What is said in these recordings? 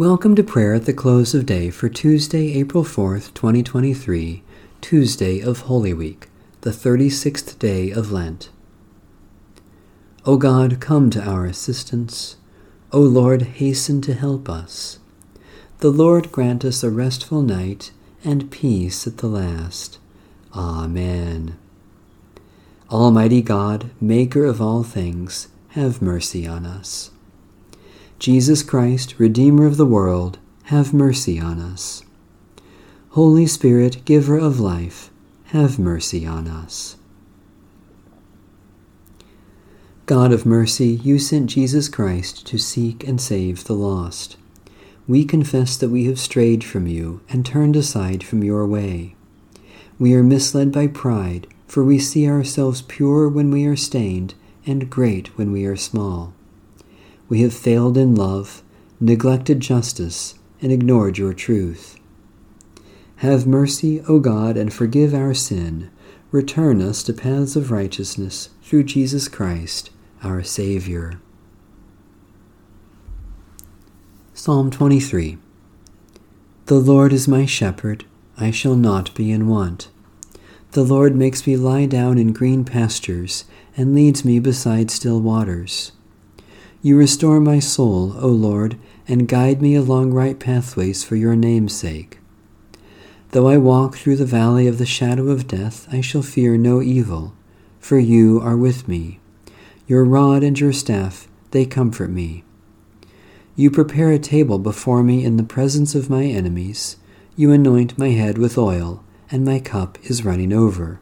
Welcome to prayer at the close of day for Tuesday, April 4th, 2023, Tuesday of Holy Week, the 36th day of Lent. O God, come to our assistance. O Lord, hasten to help us. The Lord grant us a restful night and peace at the last. Amen. Almighty God, Maker of all things, have mercy on us. Jesus Christ, Redeemer of the world, have mercy on us. Holy Spirit, Giver of life, have mercy on us. God of mercy, you sent Jesus Christ to seek and save the lost. We confess that we have strayed from you and turned aside from your way. We are misled by pride, for we see ourselves pure when we are stained and great when we are small we have failed in love, neglected justice, and ignored your truth. Have mercy, O God, and forgive our sin. Return us to paths of righteousness through Jesus Christ, our Savior. Psalm 23 The Lord is my shepherd, I shall not be in want. The Lord makes me lie down in green pastures and leads me beside still waters. You restore my soul, O Lord, and guide me along right pathways for your name's sake. Though I walk through the valley of the shadow of death, I shall fear no evil, for you are with me. Your rod and your staff, they comfort me. You prepare a table before me in the presence of my enemies. You anoint my head with oil, and my cup is running over.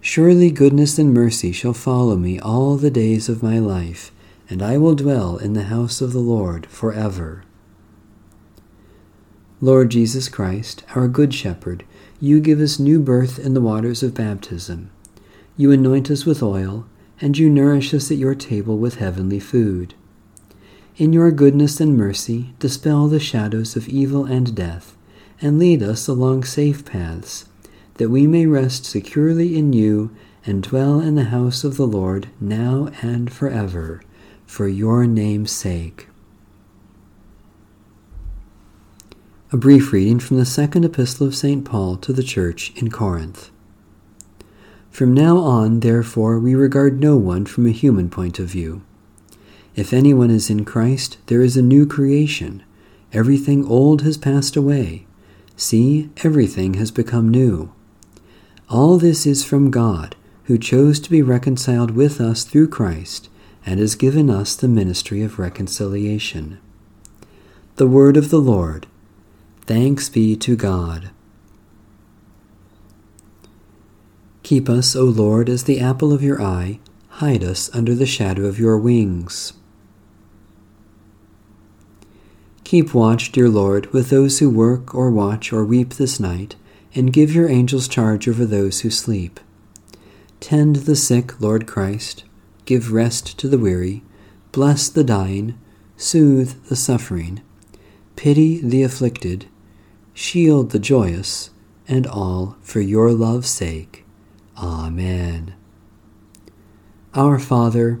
Surely goodness and mercy shall follow me all the days of my life and I will dwell in the house of the Lord forever. Lord Jesus Christ, our Good Shepherd, you give us new birth in the waters of baptism. You anoint us with oil, and you nourish us at your table with heavenly food. In your goodness and mercy, dispel the shadows of evil and death, and lead us along safe paths, that we may rest securely in you and dwell in the house of the Lord now and forever for your name's sake. A brief reading from the second epistle of St. Paul to the church in Corinth. From now on, therefore, we regard no one from a human point of view. If anyone is in Christ, there is a new creation. Everything old has passed away. See, everything has become new. All this is from God, who chose to be reconciled with us through Christ and has given us the ministry of reconciliation. The word of the Lord. Thanks be to God. Keep us, O Lord, as the apple of your eye, hide us under the shadow of your wings. Keep watch, dear Lord, with those who work or watch or weep this night, and give your angels charge over those who sleep. Tend the sick, Lord Christ give rest to the weary, bless the dying, soothe the suffering, pity the afflicted, shield the joyous, and all for your love's sake. Amen. Our Father,